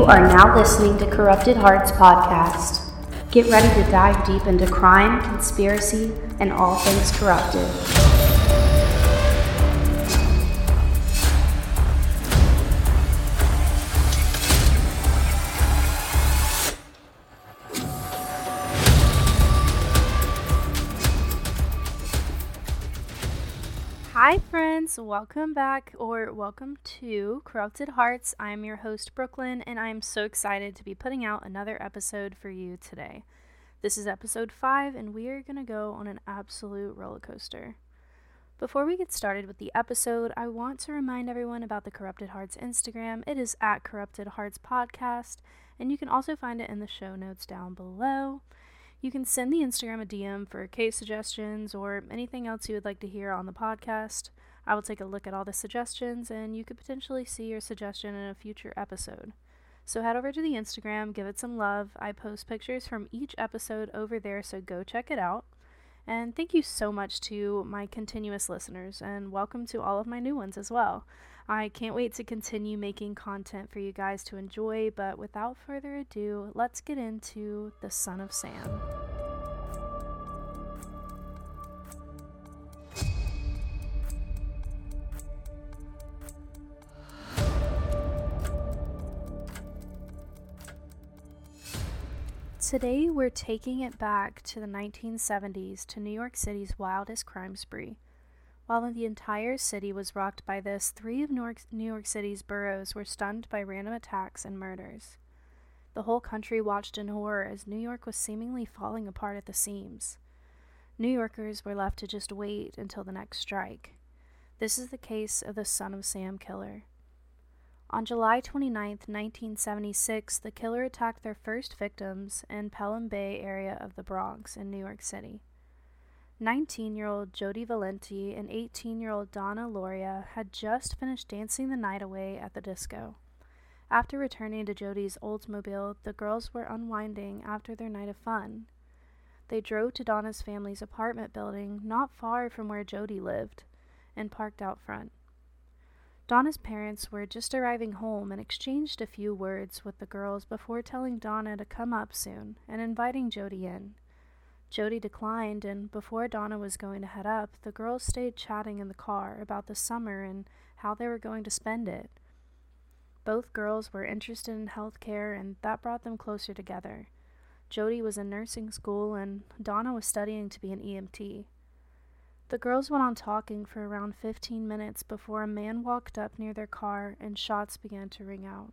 You are now listening to Corrupted Hearts Podcast. Get ready to dive deep into crime, conspiracy, and all things corrupted. Hi, friends. Welcome back or welcome to Corrupted Hearts. I'm your host, Brooklyn, and I'm so excited to be putting out another episode for you today. This is episode 5, and we are going to go on an absolute roller coaster. Before we get started with the episode, I want to remind everyone about the Corrupted Hearts Instagram. It is at Corrupted Hearts Podcast, and you can also find it in the show notes down below. You can send the Instagram a DM for case suggestions or anything else you would like to hear on the podcast. I will take a look at all the suggestions and you could potentially see your suggestion in a future episode. So head over to the Instagram, give it some love. I post pictures from each episode over there, so go check it out. And thank you so much to my continuous listeners, and welcome to all of my new ones as well. I can't wait to continue making content for you guys to enjoy, but without further ado, let's get into The Son of Sam. Today, we're taking it back to the 1970s to New York City's wildest crime spree. While the entire city was rocked by this, three of New York, New York City's boroughs were stunned by random attacks and murders. The whole country watched in horror as New York was seemingly falling apart at the seams. New Yorkers were left to just wait until the next strike. This is the case of the Son of Sam killer. On July 29, 1976, the killer attacked their first victims in Pelham Bay area of the Bronx in New York City. 19 year old Jody Valenti and 18 year old Donna Lauria had just finished dancing the night away at the disco. After returning to Jody's Oldsmobile, the girls were unwinding after their night of fun. They drove to Donna's family's apartment building not far from where Jody lived and parked out front. Donna's parents were just arriving home and exchanged a few words with the girls before telling Donna to come up soon and inviting Jody in. Jody declined, and before Donna was going to head up, the girls stayed chatting in the car about the summer and how they were going to spend it. Both girls were interested in healthcare, and that brought them closer together. Jody was in nursing school, and Donna was studying to be an EMT. The girls went on talking for around 15 minutes before a man walked up near their car and shots began to ring out.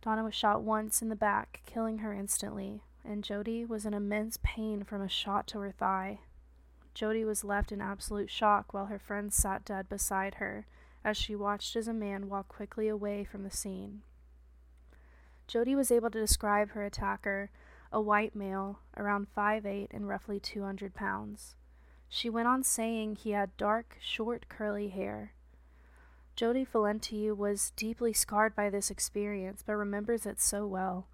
Donna was shot once in the back, killing her instantly, and Jody was in immense pain from a shot to her thigh. Jody was left in absolute shock while her friends sat dead beside her as she watched as a man walked quickly away from the scene. Jody was able to describe her attacker, a white male, around 5'8 and roughly 200 pounds. She went on saying he had dark, short, curly hair. Jody Valenti was deeply scarred by this experience, but remembers it so well.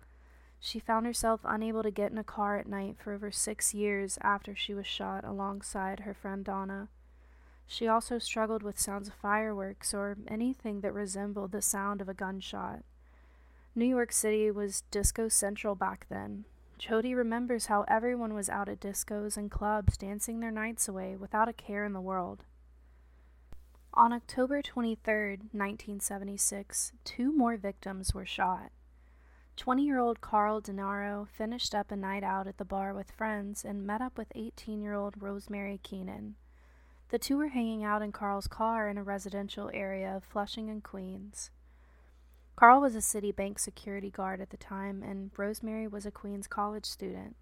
She found herself unable to get in a car at night for over six years after she was shot alongside her friend Donna. She also struggled with sounds of fireworks or anything that resembled the sound of a gunshot. New York City was disco central back then, Jody remembers how everyone was out at discos and clubs dancing their nights away without a care in the world. On October 23, 1976, two more victims were shot. 20 year old Carl Denaro finished up a night out at the bar with friends and met up with 18 year old Rosemary Keenan. The two were hanging out in Carl's car in a residential area of Flushing and Queens. Carl was a Citibank security guard at the time, and Rosemary was a Queens College student.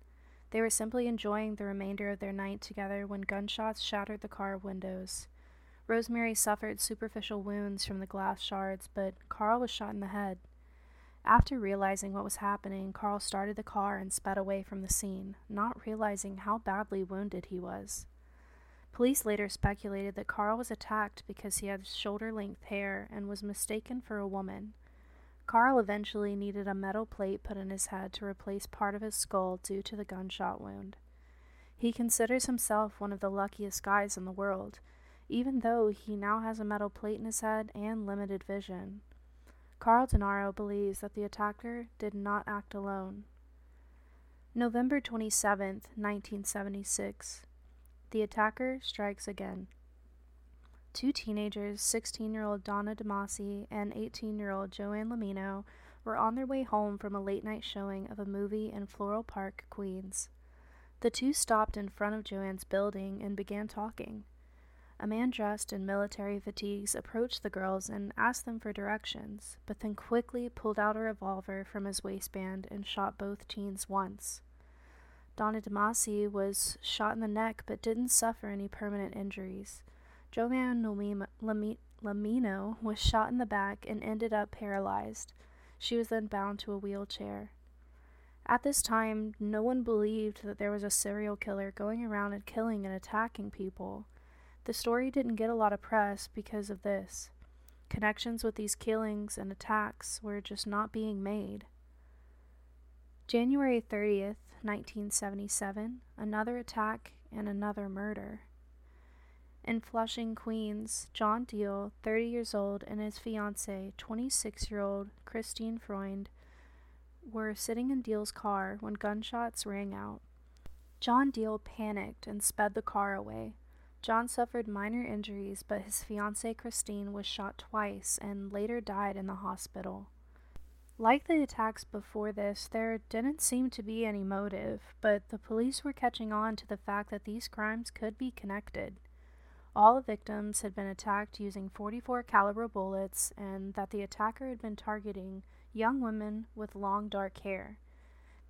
They were simply enjoying the remainder of their night together when gunshots shattered the car windows. Rosemary suffered superficial wounds from the glass shards, but Carl was shot in the head. After realizing what was happening, Carl started the car and sped away from the scene, not realizing how badly wounded he was. Police later speculated that Carl was attacked because he had shoulder length hair and was mistaken for a woman. Carl eventually needed a metal plate put in his head to replace part of his skull due to the gunshot wound. He considers himself one of the luckiest guys in the world, even though he now has a metal plate in his head and limited vision. Carl Denaro believes that the attacker did not act alone. November 27, 1976. The attacker strikes again. Two teenagers, 16 year old Donna DeMasi and 18 year old Joanne Lomino, were on their way home from a late night showing of a movie in Floral Park, Queens. The two stopped in front of Joanne's building and began talking. A man dressed in military fatigues approached the girls and asked them for directions, but then quickly pulled out a revolver from his waistband and shot both teens once. Donna DeMasi was shot in the neck but didn't suffer any permanent injuries. Joanne Lomino was shot in the back and ended up paralyzed. She was then bound to a wheelchair. At this time, no one believed that there was a serial killer going around and killing and attacking people. The story didn't get a lot of press because of this. Connections with these killings and attacks were just not being made. January 30th, 1977, another attack and another murder. In Flushing, Queens, John Diel, 30 years old, and his fiancee, 26 year old Christine Freund, were sitting in Diel's car when gunshots rang out. John Diel panicked and sped the car away. John suffered minor injuries, but his fiancee Christine was shot twice and later died in the hospital. Like the attacks before this, there didn't seem to be any motive, but the police were catching on to the fact that these crimes could be connected. All the victims had been attacked using 44 caliber bullets and that the attacker had been targeting young women with long dark hair.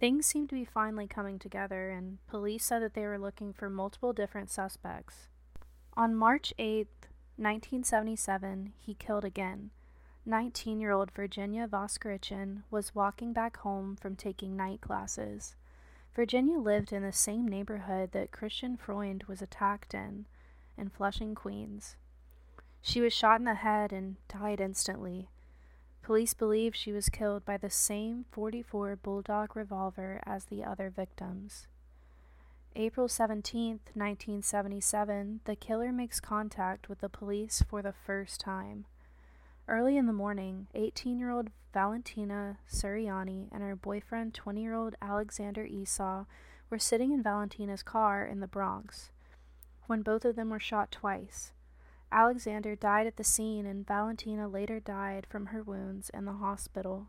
Things seemed to be finally coming together and police said that they were looking for multiple different suspects. On March 8, 1977, he killed again. 19 year old Virginia Voskerichian was walking back home from taking night classes. Virginia lived in the same neighborhood that Christian Freund was attacked in, in Flushing, Queens. She was shot in the head and died instantly. Police believe she was killed by the same 44 Bulldog revolver as the other victims. April 17, 1977, the killer makes contact with the police for the first time. Early in the morning, 18 year old Valentina Suriani and her boyfriend, 20 year old Alexander Esau, were sitting in Valentina's car in the Bronx when both of them were shot twice. Alexander died at the scene, and Valentina later died from her wounds in the hospital.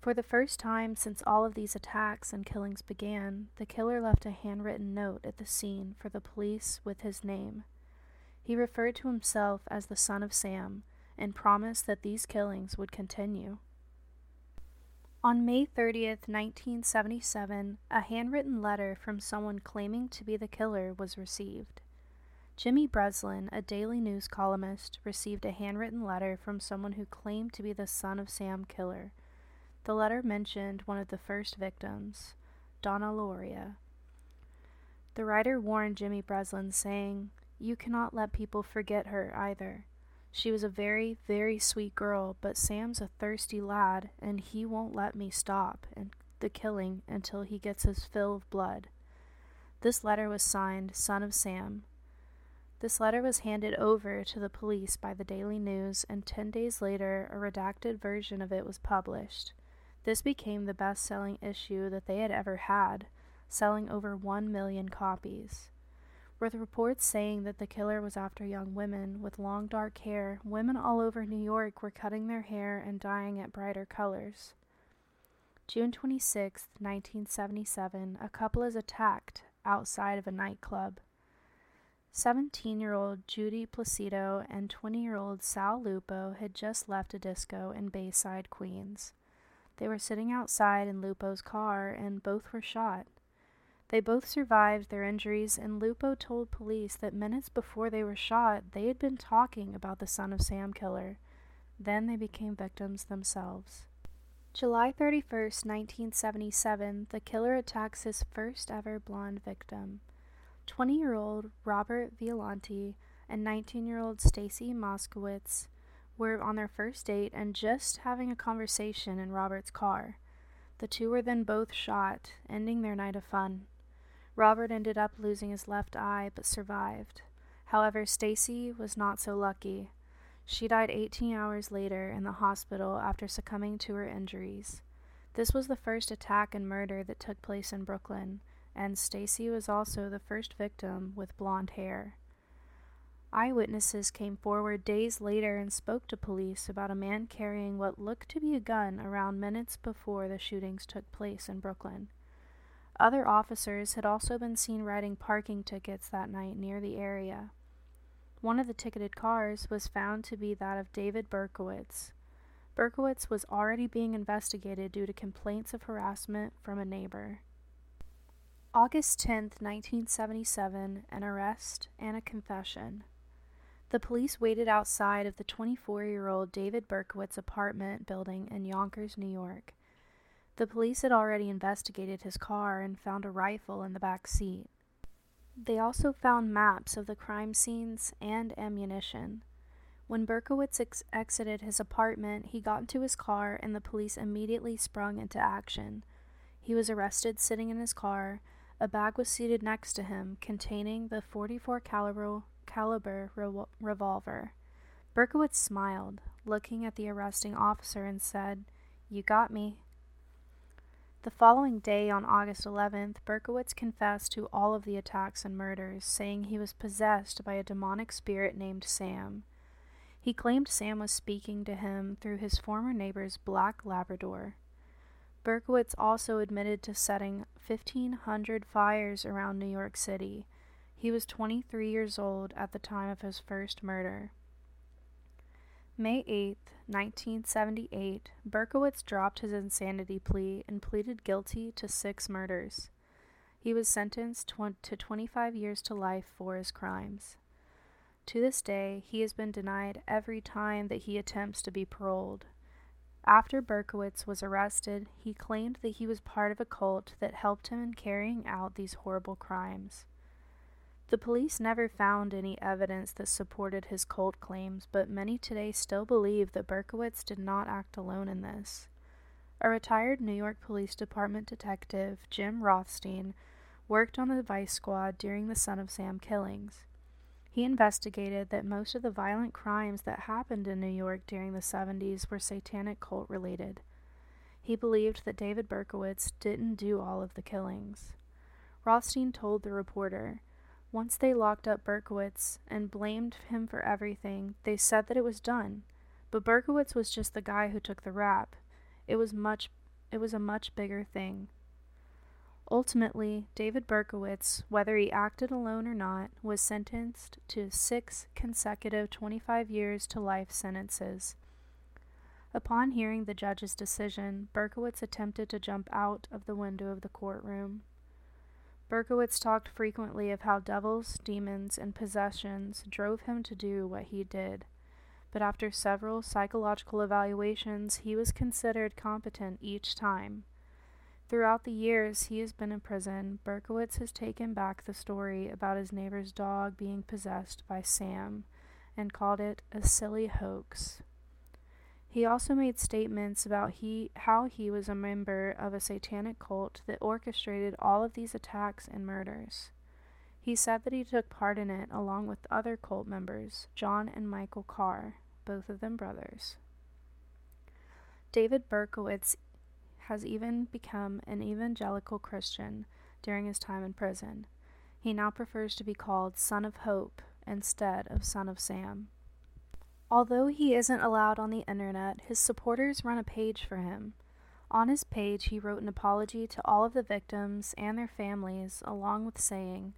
For the first time since all of these attacks and killings began, the killer left a handwritten note at the scene for the police with his name. He referred to himself as the son of Sam and promised that these killings would continue. On May 30th, 1977, a handwritten letter from someone claiming to be the killer was received. Jimmy Breslin, a daily news columnist, received a handwritten letter from someone who claimed to be the son of Sam killer. The letter mentioned one of the first victims, Donna Lauria. The writer warned Jimmy Breslin, saying, You cannot let people forget her either. She was a very, very sweet girl, but Sam's a thirsty lad, and he won't let me stop and the killing until he gets his fill of blood. This letter was signed Son of Sam. This letter was handed over to the police by the Daily News, and ten days later, a redacted version of it was published. This became the best selling issue that they had ever had, selling over one million copies. With reports saying that the killer was after young women with long dark hair, women all over New York were cutting their hair and dyeing it brighter colors. June 26, 1977, a couple is attacked outside of a nightclub. 17 year old Judy Placido and 20 year old Sal Lupo had just left a disco in Bayside, Queens. They were sitting outside in Lupo's car and both were shot. They both survived their injuries, and Lupo told police that minutes before they were shot, they had been talking about the son of Sam killer. Then they became victims themselves. July 31, 1977, the killer attacks his first ever blonde victim. 20 year old Robert Violante and 19 year old Stacy Moskowitz were on their first date and just having a conversation in Robert's car. The two were then both shot, ending their night of fun. Robert ended up losing his left eye but survived. However, Stacy was not so lucky. She died 18 hours later in the hospital after succumbing to her injuries. This was the first attack and murder that took place in Brooklyn, and Stacy was also the first victim with blonde hair. Eyewitnesses came forward days later and spoke to police about a man carrying what looked to be a gun around minutes before the shootings took place in Brooklyn. Other officers had also been seen writing parking tickets that night near the area. One of the ticketed cars was found to be that of David Berkowitz. Berkowitz was already being investigated due to complaints of harassment from a neighbor. August 10, 1977, an arrest and a confession. The police waited outside of the 24 year old David Berkowitz apartment building in Yonkers, New York. The police had already investigated his car and found a rifle in the back seat. They also found maps of the crime scenes and ammunition. When Berkowitz ex- exited his apartment, he got into his car and the police immediately sprung into action. He was arrested sitting in his car. A bag was seated next to him containing the 44 caliber caliber re- revolver. Berkowitz smiled, looking at the arresting officer, and said, You got me. The following day, on August 11th, Berkowitz confessed to all of the attacks and murders, saying he was possessed by a demonic spirit named Sam. He claimed Sam was speaking to him through his former neighbor's black Labrador. Berkowitz also admitted to setting 1,500 fires around New York City, he was 23 years old at the time of his first murder. May 8, 1978, Berkowitz dropped his insanity plea and pleaded guilty to six murders. He was sentenced to 25 years to life for his crimes. To this day, he has been denied every time that he attempts to be paroled. After Berkowitz was arrested, he claimed that he was part of a cult that helped him in carrying out these horrible crimes. The police never found any evidence that supported his cult claims, but many today still believe that Berkowitz did not act alone in this. A retired New York Police Department detective, Jim Rothstein, worked on the Vice Squad during the Son of Sam killings. He investigated that most of the violent crimes that happened in New York during the 70s were satanic cult related. He believed that David Berkowitz didn't do all of the killings. Rothstein told the reporter, once they locked up Berkowitz and blamed him for everything, they said that it was done. But Berkowitz was just the guy who took the rap. It was much it was a much bigger thing. Ultimately, David Berkowitz, whether he acted alone or not, was sentenced to six consecutive 25 years to life sentences. Upon hearing the judge's decision, Berkowitz attempted to jump out of the window of the courtroom. Berkowitz talked frequently of how devils, demons, and possessions drove him to do what he did. But after several psychological evaluations, he was considered competent each time. Throughout the years he has been in prison, Berkowitz has taken back the story about his neighbor's dog being possessed by Sam and called it a silly hoax. He also made statements about he, how he was a member of a satanic cult that orchestrated all of these attacks and murders. He said that he took part in it along with other cult members, John and Michael Carr, both of them brothers. David Berkowitz has even become an evangelical Christian during his time in prison. He now prefers to be called Son of Hope instead of Son of Sam. Although he isn't allowed on the internet, his supporters run a page for him. On his page, he wrote an apology to all of the victims and their families, along with saying,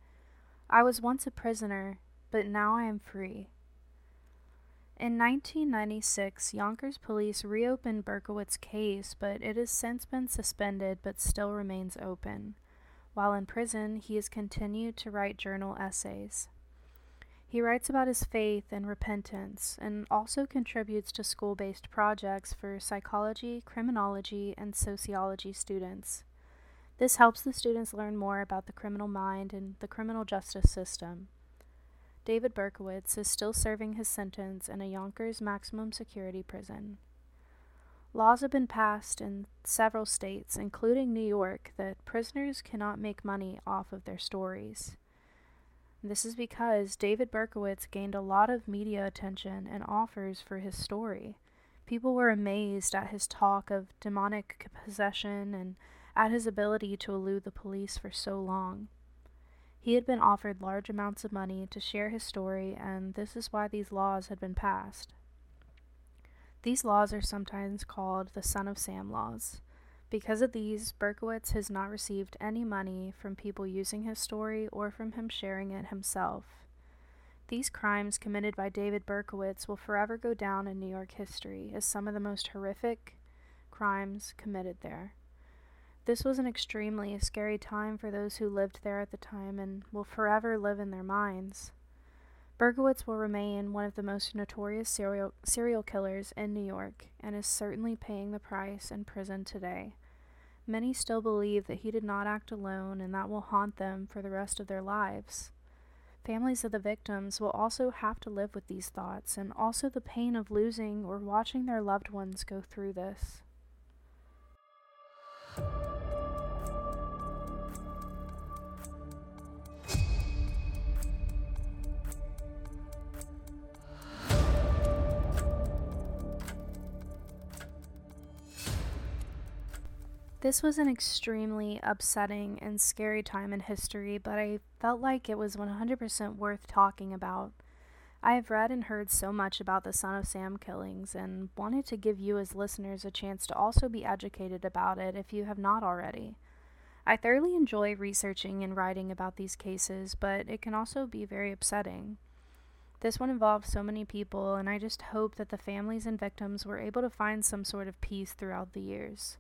I was once a prisoner, but now I am free. In 1996, Yonkers police reopened Berkowitz's case, but it has since been suspended but still remains open. While in prison, he has continued to write journal essays. He writes about his faith and repentance and also contributes to school based projects for psychology, criminology, and sociology students. This helps the students learn more about the criminal mind and the criminal justice system. David Berkowitz is still serving his sentence in a Yonkers maximum security prison. Laws have been passed in several states, including New York, that prisoners cannot make money off of their stories. This is because David Berkowitz gained a lot of media attention and offers for his story. People were amazed at his talk of demonic possession and at his ability to elude the police for so long. He had been offered large amounts of money to share his story, and this is why these laws had been passed. These laws are sometimes called the Son of Sam laws. Because of these, Berkowitz has not received any money from people using his story or from him sharing it himself. These crimes committed by David Berkowitz will forever go down in New York history as some of the most horrific crimes committed there. This was an extremely scary time for those who lived there at the time and will forever live in their minds. Berkowitz will remain one of the most notorious serial, serial killers in New York and is certainly paying the price in prison today. Many still believe that he did not act alone and that will haunt them for the rest of their lives. Families of the victims will also have to live with these thoughts and also the pain of losing or watching their loved ones go through this. This was an extremely upsetting and scary time in history, but I felt like it was 100% worth talking about. I have read and heard so much about the Son of Sam killings and wanted to give you, as listeners, a chance to also be educated about it if you have not already. I thoroughly enjoy researching and writing about these cases, but it can also be very upsetting. This one involved so many people, and I just hope that the families and victims were able to find some sort of peace throughout the years.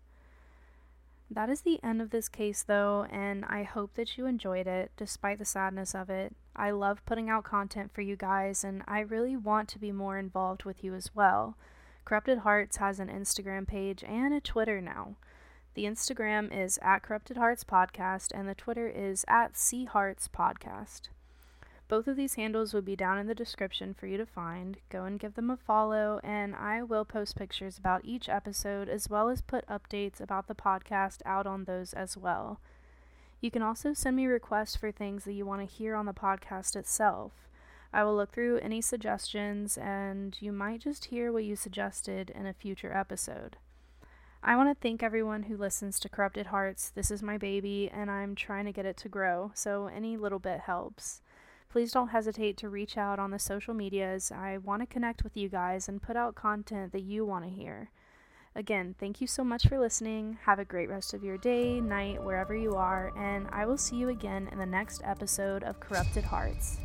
That is the end of this case, though, and I hope that you enjoyed it despite the sadness of it. I love putting out content for you guys, and I really want to be more involved with you as well. Corrupted Hearts has an Instagram page and a Twitter now. The Instagram is at Corrupted Hearts Podcast, and the Twitter is at C Hearts Podcast. Both of these handles will be down in the description for you to find. Go and give them a follow, and I will post pictures about each episode as well as put updates about the podcast out on those as well. You can also send me requests for things that you want to hear on the podcast itself. I will look through any suggestions, and you might just hear what you suggested in a future episode. I want to thank everyone who listens to Corrupted Hearts. This is my baby, and I'm trying to get it to grow, so any little bit helps please don't hesitate to reach out on the social medias. I want to connect with you guys and put out content that you want to hear. Again, thank you so much for listening. Have a great rest of your day, night, wherever you are, and I will see you again in the next episode of Corrupted Hearts.